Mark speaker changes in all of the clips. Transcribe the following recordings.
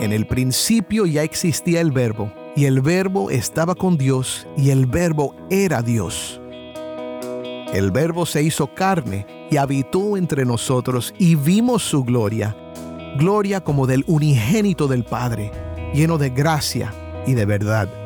Speaker 1: En el principio ya existía el verbo, y el verbo estaba con Dios, y el verbo era Dios. El verbo se hizo carne y habitó entre nosotros, y vimos su gloria, gloria como del unigénito del Padre, lleno de gracia y de verdad.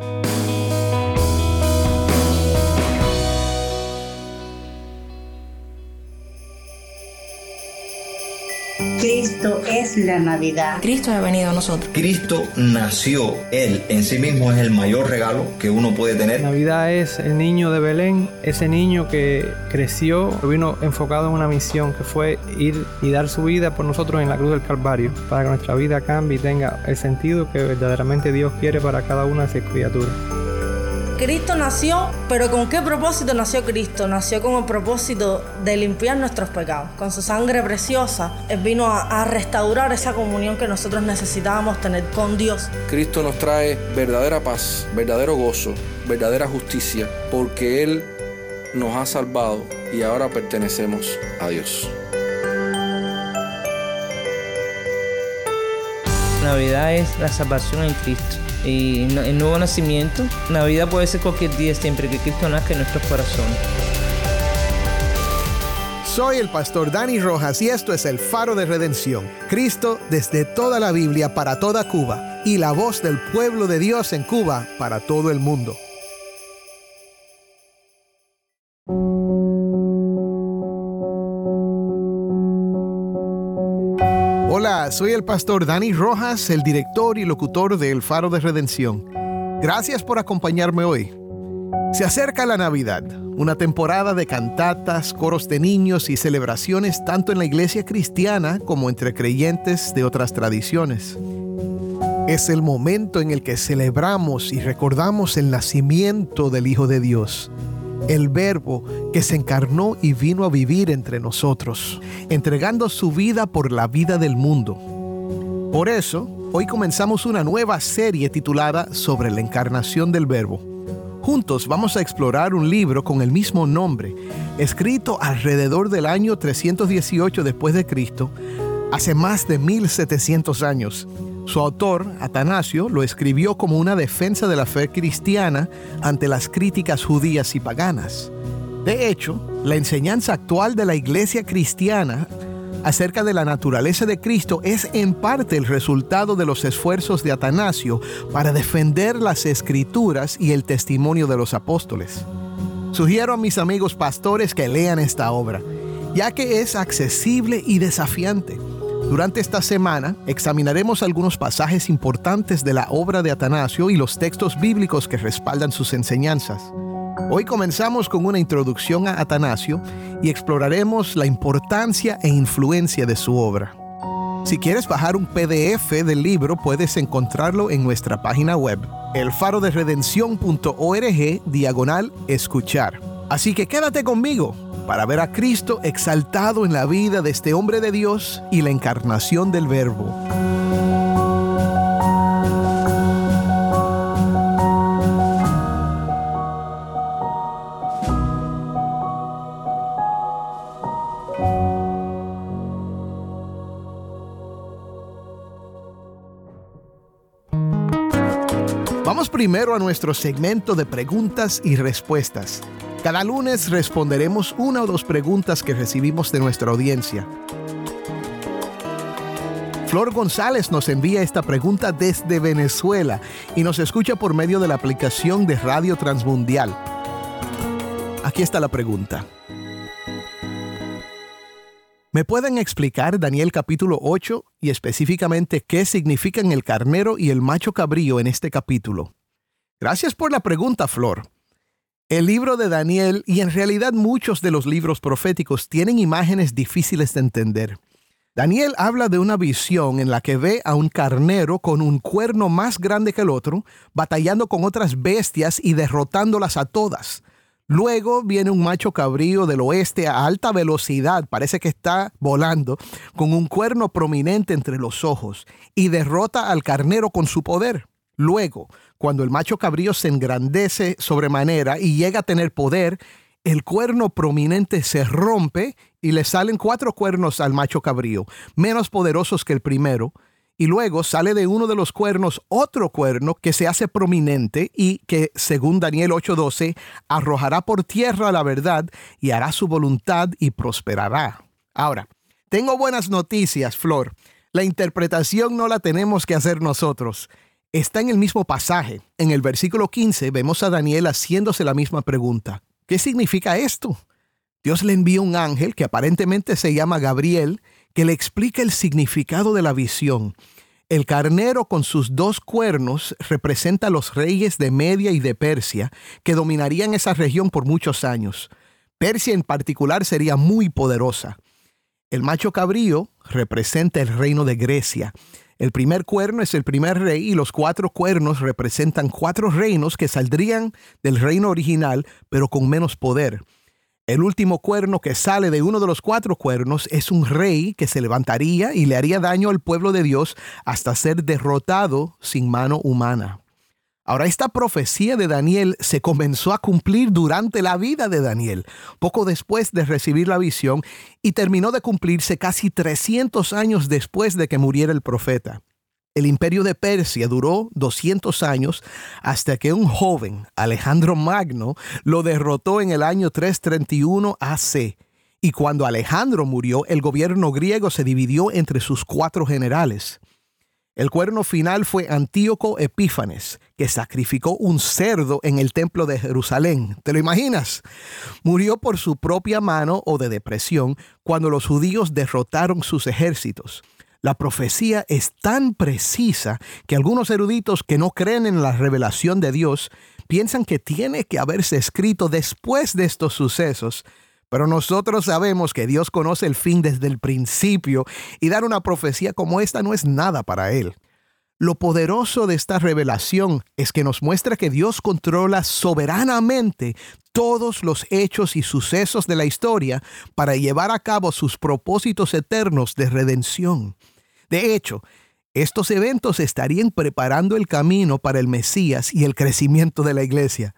Speaker 2: Cristo es la Navidad.
Speaker 3: Cristo ha venido a nosotros.
Speaker 4: Cristo nació. Él en sí mismo es el mayor regalo que uno puede tener.
Speaker 5: Navidad es el niño de Belén, ese niño que creció, vino enfocado en una misión que fue ir y dar su vida por nosotros en la cruz del Calvario, para que nuestra vida cambie y tenga el sentido que verdaderamente Dios quiere para cada una de sus criaturas.
Speaker 6: Cristo nació, pero ¿con qué propósito nació Cristo? Nació con el propósito de limpiar nuestros pecados. Con su sangre preciosa, Él vino a, a, restaurar esa comunión que nosotros necesitábamos tener con Dios.
Speaker 7: Cristo nos trae verdadera paz, verdadero gozo, verdadera justicia, porque Él nos ha salvado y ahora pertenecemos a Dios.
Speaker 8: Navidad es la salvación en Cristo y el nuevo nacimiento. Navidad puede ser cualquier día siempre que Cristo nazca en nuestros corazones.
Speaker 1: Soy el pastor Dani Rojas y esto es el faro de redención. Cristo desde toda la Biblia para toda Cuba y la voz del pueblo de Dios en Cuba para todo el mundo. Soy el pastor Dani Rojas, el director y locutor de El Faro de Redención. Gracias por acompañarme hoy. Se acerca la Navidad, una temporada de cantatas, coros de niños y celebraciones tanto en la iglesia cristiana como entre creyentes de otras tradiciones. Es el momento en el que celebramos y recordamos el nacimiento del Hijo de Dios, el Verbo que se encarnó y vino a vivir entre nosotros, entregando su vida por la vida del mundo. Por eso, hoy comenzamos una nueva serie titulada Sobre la encarnación del Verbo. Juntos vamos a explorar un libro con el mismo nombre, escrito alrededor del año 318 después de Cristo, hace más de 1700 años. Su autor, Atanasio, lo escribió como una defensa de la fe cristiana ante las críticas judías y paganas. De hecho, la enseñanza actual de la iglesia cristiana acerca de la naturaleza de Cristo es en parte el resultado de los esfuerzos de Atanasio para defender las escrituras y el testimonio de los apóstoles. Sugiero a mis amigos pastores que lean esta obra, ya que es accesible y desafiante. Durante esta semana examinaremos algunos pasajes importantes de la obra de Atanasio y los textos bíblicos que respaldan sus enseñanzas. Hoy comenzamos con una introducción a Atanasio y exploraremos la importancia e influencia de su obra. Si quieres bajar un PDF del libro, puedes encontrarlo en nuestra página web, elfaroderedención.org diagonal escuchar. Así que quédate conmigo para ver a Cristo exaltado en la vida de este hombre de Dios y la encarnación del Verbo. Vamos primero a nuestro segmento de preguntas y respuestas. Cada lunes responderemos una o dos preguntas que recibimos de nuestra audiencia. Flor González nos envía esta pregunta desde Venezuela y nos escucha por medio de la aplicación de Radio Transmundial. Aquí está la pregunta. ¿Me pueden explicar Daniel capítulo 8 y específicamente qué significan el carnero y el macho cabrío en este capítulo? Gracias por la pregunta, Flor. El libro de Daniel y en realidad muchos de los libros proféticos tienen imágenes difíciles de entender. Daniel habla de una visión en la que ve a un carnero con un cuerno más grande que el otro, batallando con otras bestias y derrotándolas a todas. Luego viene un macho cabrío del oeste a alta velocidad, parece que está volando, con un cuerno prominente entre los ojos, y derrota al carnero con su poder. Luego, cuando el macho cabrío se engrandece sobremanera y llega a tener poder, el cuerno prominente se rompe y le salen cuatro cuernos al macho cabrío, menos poderosos que el primero, y luego sale de uno de los cuernos otro cuerno que se hace prominente y que, según Daniel 8:12, arrojará por tierra la verdad y hará su voluntad y prosperará. Ahora, tengo buenas noticias, Flor. La interpretación no la tenemos que hacer nosotros. Está en el mismo pasaje. En el versículo 15 vemos a Daniel haciéndose la misma pregunta. ¿Qué significa esto? Dios le envía un ángel que aparentemente se llama Gabriel que le explica el significado de la visión. El carnero con sus dos cuernos representa a los reyes de Media y de Persia, que dominarían esa región por muchos años. Persia en particular sería muy poderosa. El macho cabrío representa el reino de Grecia. El primer cuerno es el primer rey y los cuatro cuernos representan cuatro reinos que saldrían del reino original, pero con menos poder. El último cuerno que sale de uno de los cuatro cuernos es un rey que se levantaría y le haría daño al pueblo de Dios hasta ser derrotado sin mano humana. Ahora, esta profecía de Daniel se comenzó a cumplir durante la vida de Daniel, poco después de recibir la visión, y terminó de cumplirse casi 300 años después de que muriera el profeta. El imperio de Persia duró 200 años hasta que un joven, Alejandro Magno, lo derrotó en el año 331 AC. Y cuando Alejandro murió, el gobierno griego se dividió entre sus cuatro generales. El cuerno final fue Antíoco Epífanes, que sacrificó un cerdo en el templo de Jerusalén. ¿Te lo imaginas? Murió por su propia mano o de depresión cuando los judíos derrotaron sus ejércitos. La profecía es tan precisa que algunos eruditos que no creen en la revelación de Dios piensan que tiene que haberse escrito después de estos sucesos. Pero nosotros sabemos que Dios conoce el fin desde el principio y dar una profecía como esta no es nada para Él. Lo poderoso de esta revelación es que nos muestra que Dios controla soberanamente todos los hechos y sucesos de la historia para llevar a cabo sus propósitos eternos de redención. De hecho, estos eventos estarían preparando el camino para el Mesías y el crecimiento de la iglesia.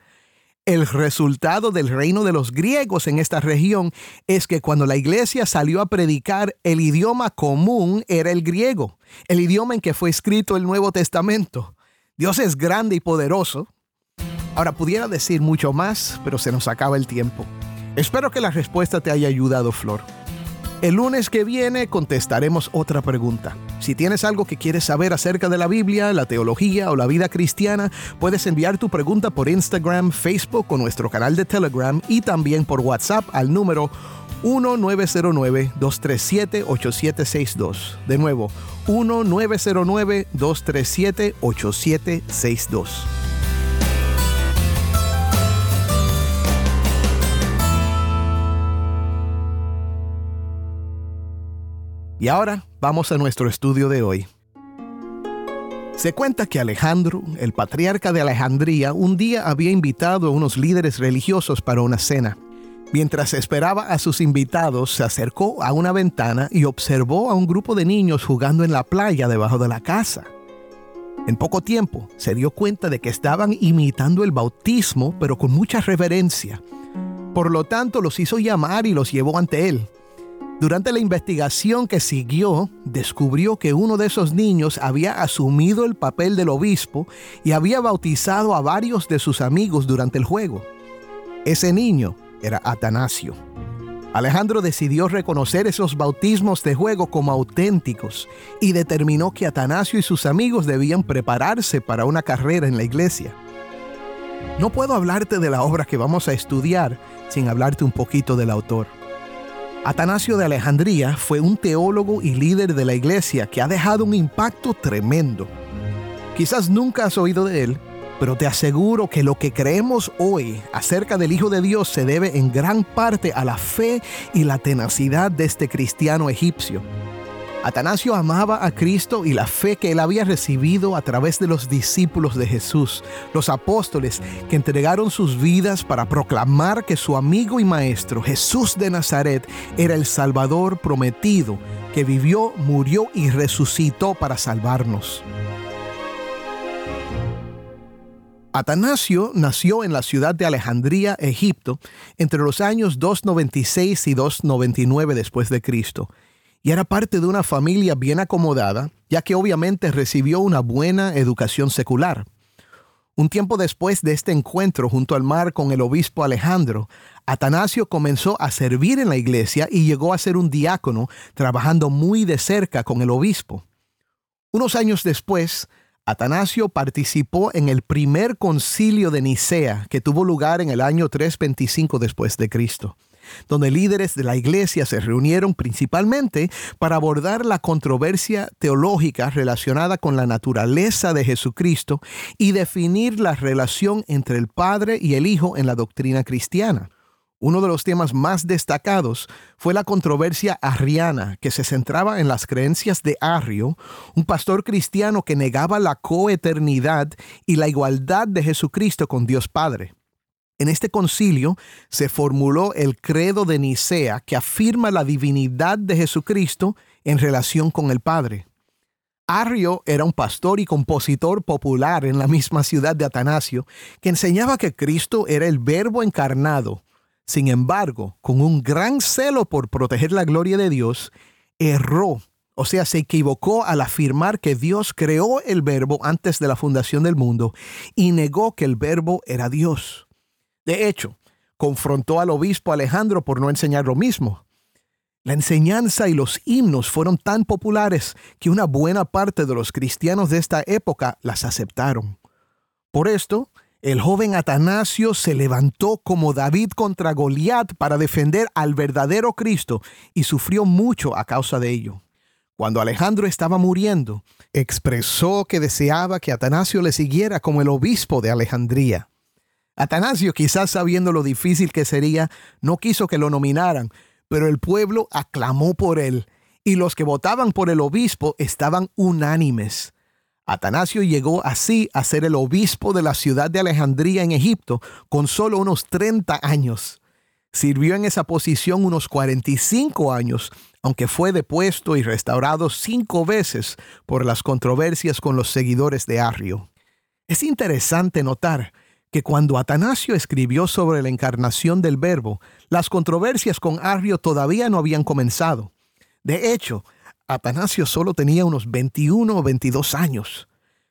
Speaker 1: El resultado del reino de los griegos en esta región es que cuando la iglesia salió a predicar, el idioma común era el griego, el idioma en que fue escrito el Nuevo Testamento. Dios es grande y poderoso. Ahora pudiera decir mucho más, pero se nos acaba el tiempo. Espero que la respuesta te haya ayudado, Flor. El lunes que viene contestaremos otra pregunta. Si tienes algo que quieres saber acerca de la Biblia, la teología o la vida cristiana, puedes enviar tu pregunta por Instagram, Facebook o nuestro canal de Telegram y también por WhatsApp al número 1909-237-8762. De nuevo, 1909-237-8762. Y ahora vamos a nuestro estudio de hoy. Se cuenta que Alejandro, el patriarca de Alejandría, un día había invitado a unos líderes religiosos para una cena. Mientras esperaba a sus invitados, se acercó a una ventana y observó a un grupo de niños jugando en la playa debajo de la casa. En poco tiempo se dio cuenta de que estaban imitando el bautismo, pero con mucha reverencia. Por lo tanto, los hizo llamar y los llevó ante él. Durante la investigación que siguió, descubrió que uno de esos niños había asumido el papel del obispo y había bautizado a varios de sus amigos durante el juego. Ese niño era Atanasio. Alejandro decidió reconocer esos bautismos de juego como auténticos y determinó que Atanasio y sus amigos debían prepararse para una carrera en la iglesia. No puedo hablarte de la obra que vamos a estudiar sin hablarte un poquito del autor. Atanasio de Alejandría fue un teólogo y líder de la iglesia que ha dejado un impacto tremendo. Quizás nunca has oído de él, pero te aseguro que lo que creemos hoy acerca del Hijo de Dios se debe en gran parte a la fe y la tenacidad de este cristiano egipcio. Atanasio amaba a Cristo y la fe que él había recibido a través de los discípulos de Jesús, los apóstoles que entregaron sus vidas para proclamar que su amigo y maestro Jesús de Nazaret era el Salvador prometido, que vivió, murió y resucitó para salvarnos. Atanasio nació en la ciudad de Alejandría, Egipto, entre los años 296 y 299 después de Cristo y era parte de una familia bien acomodada, ya que obviamente recibió una buena educación secular. Un tiempo después de este encuentro junto al mar con el obispo Alejandro, Atanasio comenzó a servir en la iglesia y llegó a ser un diácono, trabajando muy de cerca con el obispo. Unos años después, Atanasio participó en el primer concilio de Nicea que tuvo lugar en el año 325 después de Cristo donde líderes de la iglesia se reunieron principalmente para abordar la controversia teológica relacionada con la naturaleza de Jesucristo y definir la relación entre el Padre y el Hijo en la doctrina cristiana. Uno de los temas más destacados fue la controversia arriana, que se centraba en las creencias de Arrio, un pastor cristiano que negaba la coeternidad y la igualdad de Jesucristo con Dios Padre. En este concilio se formuló el credo de Nicea que afirma la divinidad de Jesucristo en relación con el Padre. Arrio era un pastor y compositor popular en la misma ciudad de Atanasio que enseñaba que Cristo era el Verbo encarnado. Sin embargo, con un gran celo por proteger la gloria de Dios, erró, o sea, se equivocó al afirmar que Dios creó el Verbo antes de la fundación del mundo y negó que el Verbo era Dios. De hecho, confrontó al obispo Alejandro por no enseñar lo mismo. La enseñanza y los himnos fueron tan populares que una buena parte de los cristianos de esta época las aceptaron. Por esto, el joven Atanasio se levantó como David contra Goliat para defender al verdadero Cristo y sufrió mucho a causa de ello. Cuando Alejandro estaba muriendo, expresó que deseaba que Atanasio le siguiera como el obispo de Alejandría. Atanasio, quizás sabiendo lo difícil que sería, no quiso que lo nominaran, pero el pueblo aclamó por él, y los que votaban por el obispo estaban unánimes. Atanasio llegó así a ser el obispo de la ciudad de Alejandría en Egipto con solo unos 30 años. Sirvió en esa posición unos 45 años, aunque fue depuesto y restaurado cinco veces por las controversias con los seguidores de Arrio. Es interesante notar que cuando Atanasio escribió sobre la encarnación del Verbo, las controversias con Arrio todavía no habían comenzado. De hecho, Atanasio solo tenía unos 21 o 22 años.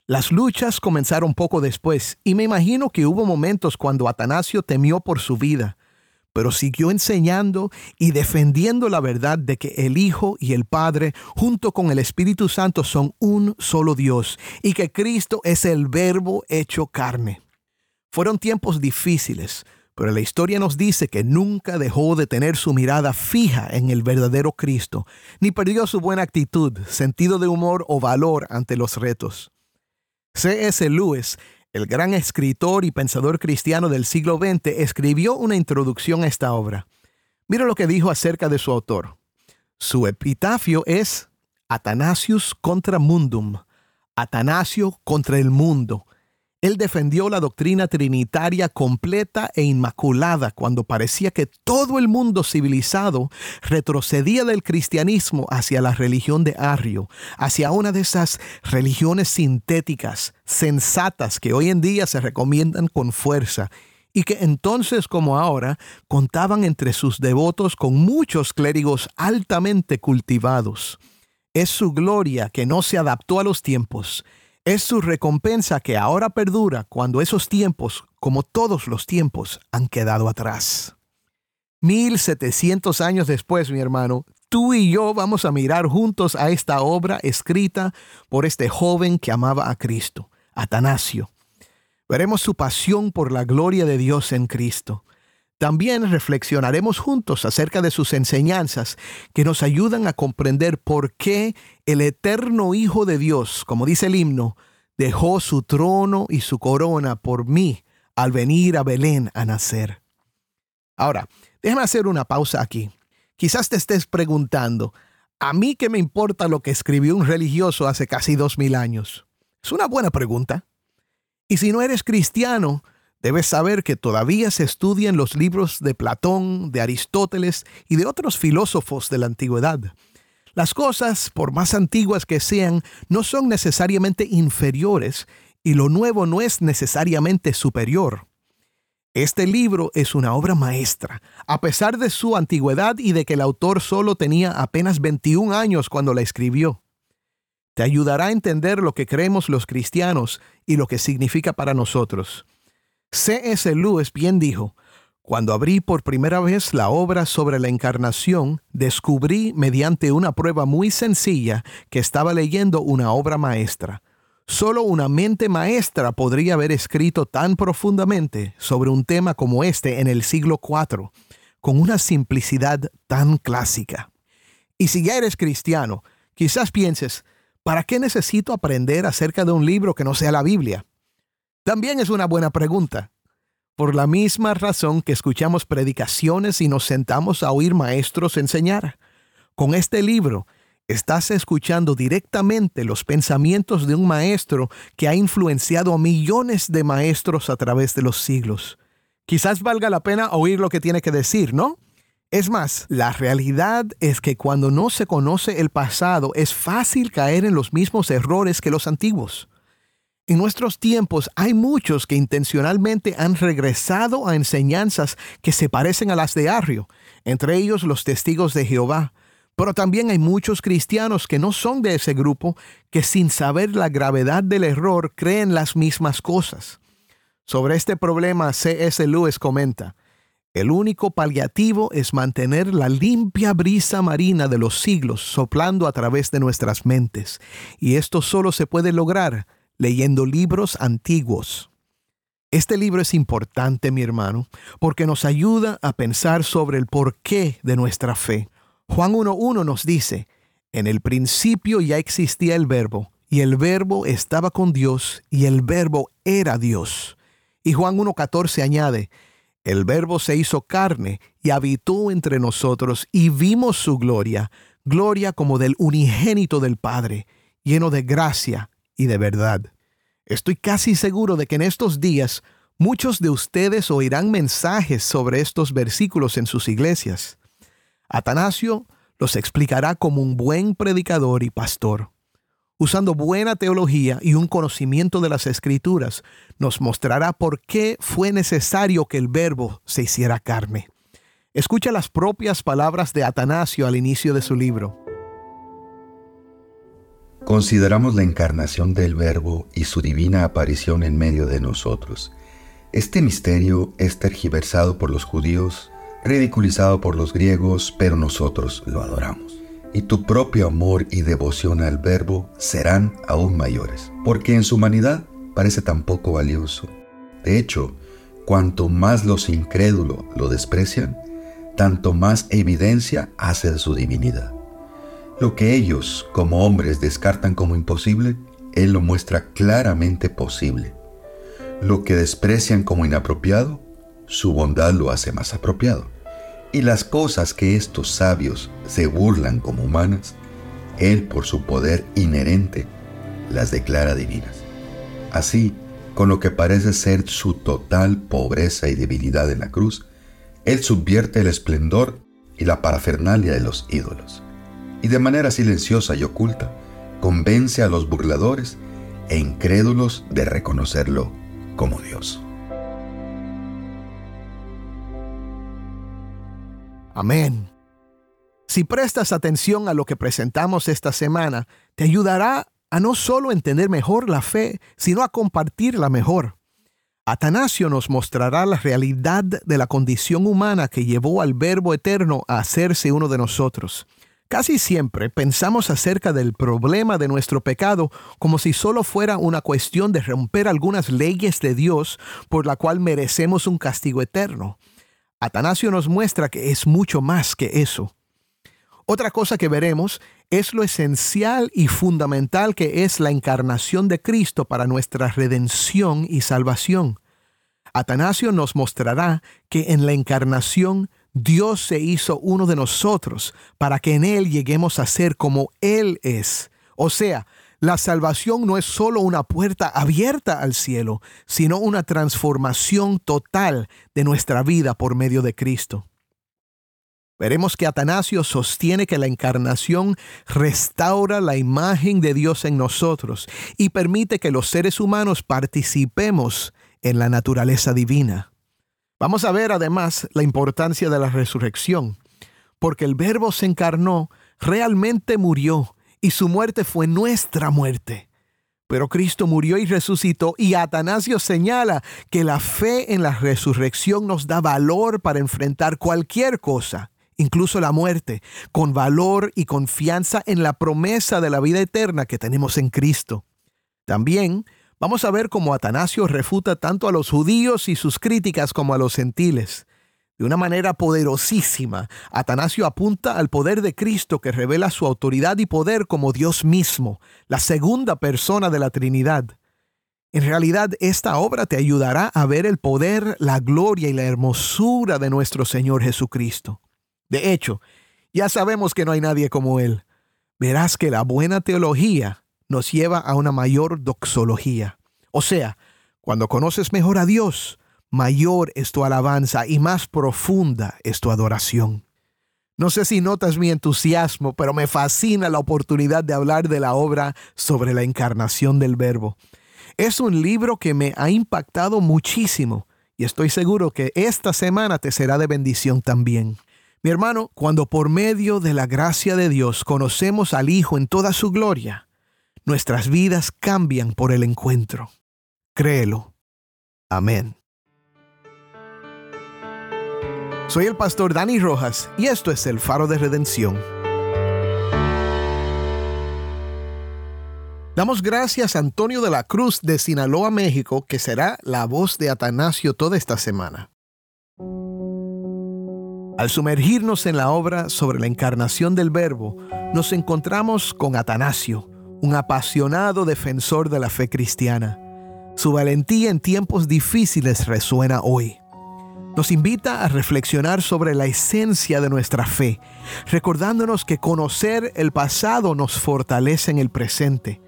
Speaker 1: Las luchas comenzaron poco después y me imagino que hubo momentos cuando Atanasio temió por su vida, pero siguió enseñando y defendiendo la verdad de que el Hijo y el Padre, junto con el Espíritu Santo, son un solo Dios y que Cristo es el Verbo hecho carne. Fueron tiempos difíciles, pero la historia nos dice que nunca dejó de tener su mirada fija en el verdadero Cristo, ni perdió su buena actitud, sentido de humor o valor ante los retos. C.S. Lewis, el gran escritor y pensador cristiano del siglo XX, escribió una introducción a esta obra. Mira lo que dijo acerca de su autor. Su epitafio es Atanasius contra mundum, Atanasio contra el mundo, él defendió la doctrina trinitaria completa e inmaculada cuando parecía que todo el mundo civilizado retrocedía del cristianismo hacia la religión de Arrio, hacia una de esas religiones sintéticas, sensatas que hoy en día se recomiendan con fuerza y que entonces como ahora contaban entre sus devotos con muchos clérigos altamente cultivados. Es su gloria que no se adaptó a los tiempos es su recompensa que ahora perdura cuando esos tiempos, como todos los tiempos, han quedado atrás. 1700 años después, mi hermano, tú y yo vamos a mirar juntos a esta obra escrita por este joven que amaba a Cristo, Atanasio. Veremos su pasión por la gloria de Dios en Cristo. También reflexionaremos juntos acerca de sus enseñanzas que nos ayudan a comprender por qué el eterno Hijo de Dios, como dice el himno, dejó su trono y su corona por mí al venir a Belén a nacer. Ahora, déjame hacer una pausa aquí. Quizás te estés preguntando, ¿a mí qué me importa lo que escribió un religioso hace casi dos mil años? Es una buena pregunta. Y si no eres cristiano, Debes saber que todavía se estudian los libros de Platón, de Aristóteles y de otros filósofos de la antigüedad. Las cosas, por más antiguas que sean, no son necesariamente inferiores y lo nuevo no es necesariamente superior. Este libro es una obra maestra, a pesar de su antigüedad y de que el autor solo tenía apenas 21 años cuando la escribió. Te ayudará a entender lo que creemos los cristianos y lo que significa para nosotros. C.S. Lewis bien dijo, cuando abrí por primera vez la obra sobre la encarnación, descubrí mediante una prueba muy sencilla que estaba leyendo una obra maestra. Solo una mente maestra podría haber escrito tan profundamente sobre un tema como este en el siglo IV, con una simplicidad tan clásica. Y si ya eres cristiano, quizás pienses, ¿para qué necesito aprender acerca de un libro que no sea la Biblia? También es una buena pregunta. Por la misma razón que escuchamos predicaciones y nos sentamos a oír maestros enseñar. Con este libro estás escuchando directamente los pensamientos de un maestro que ha influenciado a millones de maestros a través de los siglos. Quizás valga la pena oír lo que tiene que decir, ¿no? Es más, la realidad es que cuando no se conoce el pasado es fácil caer en los mismos errores que los antiguos. En nuestros tiempos hay muchos que intencionalmente han regresado a enseñanzas que se parecen a las de Arrio, entre ellos los testigos de Jehová, pero también hay muchos cristianos que no son de ese grupo que sin saber la gravedad del error creen las mismas cosas. Sobre este problema, C.S. Lewis comenta, el único paliativo es mantener la limpia brisa marina de los siglos soplando a través de nuestras mentes, y esto solo se puede lograr leyendo libros antiguos. Este libro es importante, mi hermano, porque nos ayuda a pensar sobre el porqué de nuestra fe. Juan 1.1 nos dice, en el principio ya existía el verbo, y el verbo estaba con Dios, y el verbo era Dios. Y Juan 1.14 añade, el verbo se hizo carne y habitó entre nosotros, y vimos su gloria, gloria como del unigénito del Padre, lleno de gracia y de verdad. Estoy casi seguro de que en estos días muchos de ustedes oirán mensajes sobre estos versículos en sus iglesias. Atanasio los explicará como un buen predicador y pastor. Usando buena teología y un conocimiento de las escrituras, nos mostrará por qué fue necesario que el verbo se hiciera carne. Escucha las propias palabras de Atanasio al inicio de su libro.
Speaker 3: Consideramos la encarnación del Verbo y su divina aparición en medio de nosotros. Este misterio es tergiversado por los judíos ridiculizado por los griegos, pero nosotros lo adoramos. Y tu propio amor y devoción al verbo serán aún mayores, porque en su humanidad parece tan poco valioso. De hecho, cuanto más los incrédulos lo desprecian, tanto más evidencia hace de su divinidad. Lo que ellos, como hombres, descartan como imposible, Él lo muestra claramente posible. Lo que desprecian como inapropiado, su bondad lo hace más apropiado y las cosas que estos sabios se burlan como humanas, Él por su poder inherente las declara divinas. Así, con lo que parece ser su total pobreza y debilidad en la cruz, Él subvierte el esplendor y la parafernalia de los ídolos, y de manera silenciosa y oculta, convence a los burladores e incrédulos de reconocerlo como Dios.
Speaker 1: Amén. Si prestas atención a lo que presentamos esta semana, te ayudará a no solo entender mejor la fe, sino a compartirla mejor. Atanasio nos mostrará la realidad de la condición humana que llevó al Verbo Eterno a hacerse uno de nosotros. Casi siempre pensamos acerca del problema de nuestro pecado como si solo fuera una cuestión de romper algunas leyes de Dios por la cual merecemos un castigo eterno. Atanasio nos muestra que es mucho más que eso. Otra cosa que veremos es lo esencial y fundamental que es la encarnación de Cristo para nuestra redención y salvación. Atanasio nos mostrará que en la encarnación Dios se hizo uno de nosotros para que en Él lleguemos a ser como Él es, o sea, la salvación no es solo una puerta abierta al cielo, sino una transformación total de nuestra vida por medio de Cristo. Veremos que Atanasio sostiene que la encarnación restaura la imagen de Dios en nosotros y permite que los seres humanos participemos en la naturaleza divina. Vamos a ver además la importancia de la resurrección, porque el verbo se encarnó, realmente murió, y su muerte fue nuestra muerte. Pero Cristo murió y resucitó y Atanasio señala que la fe en la resurrección nos da valor para enfrentar cualquier cosa, incluso la muerte, con valor y confianza en la promesa de la vida eterna que tenemos en Cristo. También vamos a ver cómo Atanasio refuta tanto a los judíos y sus críticas como a los gentiles. De una manera poderosísima, Atanasio apunta al poder de Cristo que revela su autoridad y poder como Dios mismo, la segunda persona de la Trinidad. En realidad, esta obra te ayudará a ver el poder, la gloria y la hermosura de nuestro Señor Jesucristo. De hecho, ya sabemos que no hay nadie como Él. Verás que la buena teología nos lleva a una mayor doxología. O sea, cuando conoces mejor a Dios, mayor es tu alabanza y más profunda es tu adoración. No sé si notas mi entusiasmo, pero me fascina la oportunidad de hablar de la obra sobre la encarnación del Verbo. Es un libro que me ha impactado muchísimo y estoy seguro que esta semana te será de bendición también. Mi hermano, cuando por medio de la gracia de Dios conocemos al Hijo en toda su gloria, nuestras vidas cambian por el encuentro. Créelo. Amén. Soy el pastor Dani Rojas y esto es el faro de redención. Damos gracias a Antonio de la Cruz de Sinaloa, México, que será la voz de Atanasio toda esta semana. Al sumergirnos en la obra sobre la encarnación del Verbo, nos encontramos con Atanasio, un apasionado defensor de la fe cristiana. Su valentía en tiempos difíciles resuena hoy nos invita a reflexionar sobre la esencia de nuestra fe, recordándonos que conocer el pasado nos fortalece en el presente.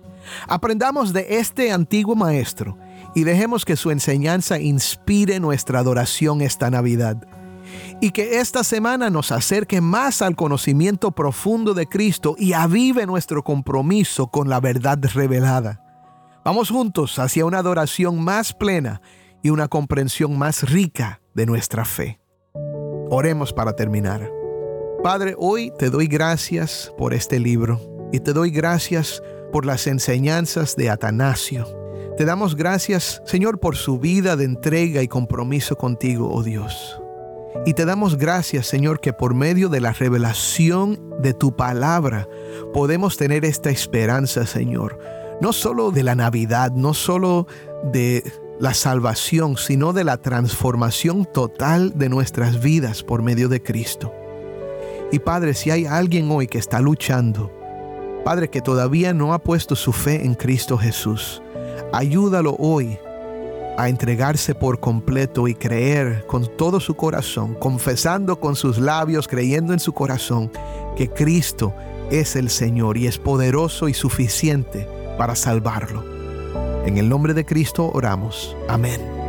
Speaker 1: Aprendamos de este antiguo maestro y dejemos que su enseñanza inspire nuestra adoración esta Navidad. Y que esta semana nos acerque más al conocimiento profundo de Cristo y avive nuestro compromiso con la verdad revelada. Vamos juntos hacia una adoración más plena y una comprensión más rica de nuestra fe. Oremos para terminar. Padre, hoy te doy gracias por este libro y te doy gracias por las enseñanzas de Atanasio. Te damos gracias, Señor, por su vida de entrega y compromiso contigo, oh Dios. Y te damos gracias, Señor, que por medio de la revelación de tu palabra podemos tener esta esperanza, Señor. No solo de la Navidad, no solo de la salvación, sino de la transformación total de nuestras vidas por medio de Cristo. Y Padre, si hay alguien hoy que está luchando, Padre, que todavía no ha puesto su fe en Cristo Jesús, ayúdalo hoy a entregarse por completo y creer con todo su corazón, confesando con sus labios, creyendo en su corazón que Cristo es el Señor y es poderoso y suficiente para salvarlo. En el nombre de Cristo oramos. Amén.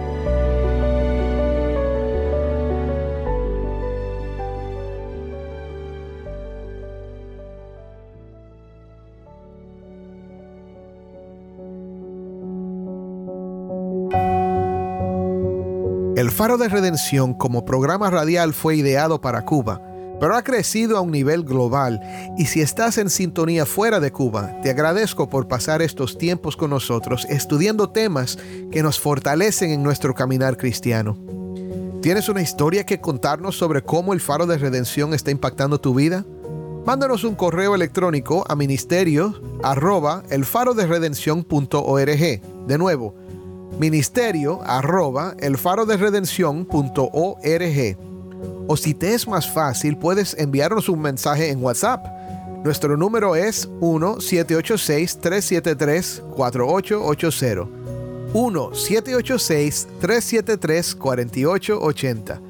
Speaker 1: El Faro de Redención como programa radial fue ideado para Cuba pero ha crecido a un nivel global y si estás en sintonía fuera de Cuba, te agradezco por pasar estos tiempos con nosotros estudiando temas que nos fortalecen en nuestro caminar cristiano. ¿Tienes una historia que contarnos sobre cómo el faro de redención está impactando tu vida? Mándanos un correo electrónico a ministerio arroba el faro de De nuevo, ministerio arroba el faro de o si te es más fácil, puedes enviarnos un mensaje en WhatsApp. Nuestro número es 1-786-373-4880. 1-786-373-4880.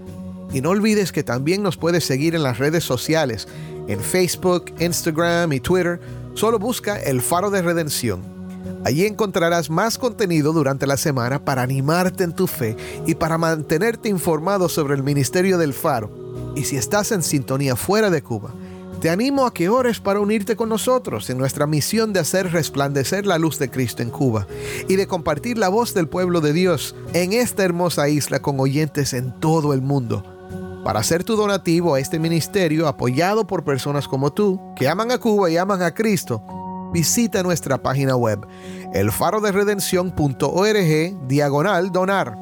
Speaker 1: Y no olvides que también nos puedes seguir en las redes sociales, en Facebook, Instagram y Twitter. Solo busca El Faro de Redención. Allí encontrarás más contenido durante la semana para animarte en tu fe y para mantenerte informado sobre el ministerio del faro. Y si estás en sintonía fuera de Cuba, Te animo a que ores para unirte con nosotros en nuestra misión de hacer resplandecer la luz de Cristo en Cuba y de compartir la voz del pueblo de Dios en esta hermosa isla con oyentes en todo el mundo. Para hacer tu donativo a este ministerio apoyado por personas como tú, que aman a Cuba y aman a Cristo, visita nuestra página web elfaroderedención.org diagonal donar.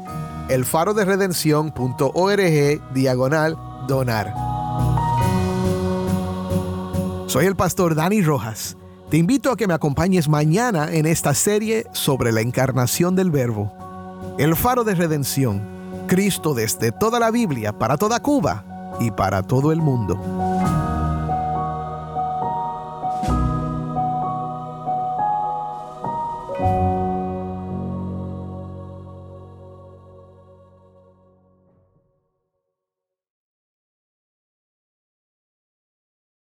Speaker 1: elfaroderedención.org diagonal donar. Soy el pastor Dani Rojas. Te invito a que me acompañes mañana en esta serie sobre la encarnación del Verbo. El faro de redención. Cristo desde toda la Biblia, para toda Cuba y para todo el mundo.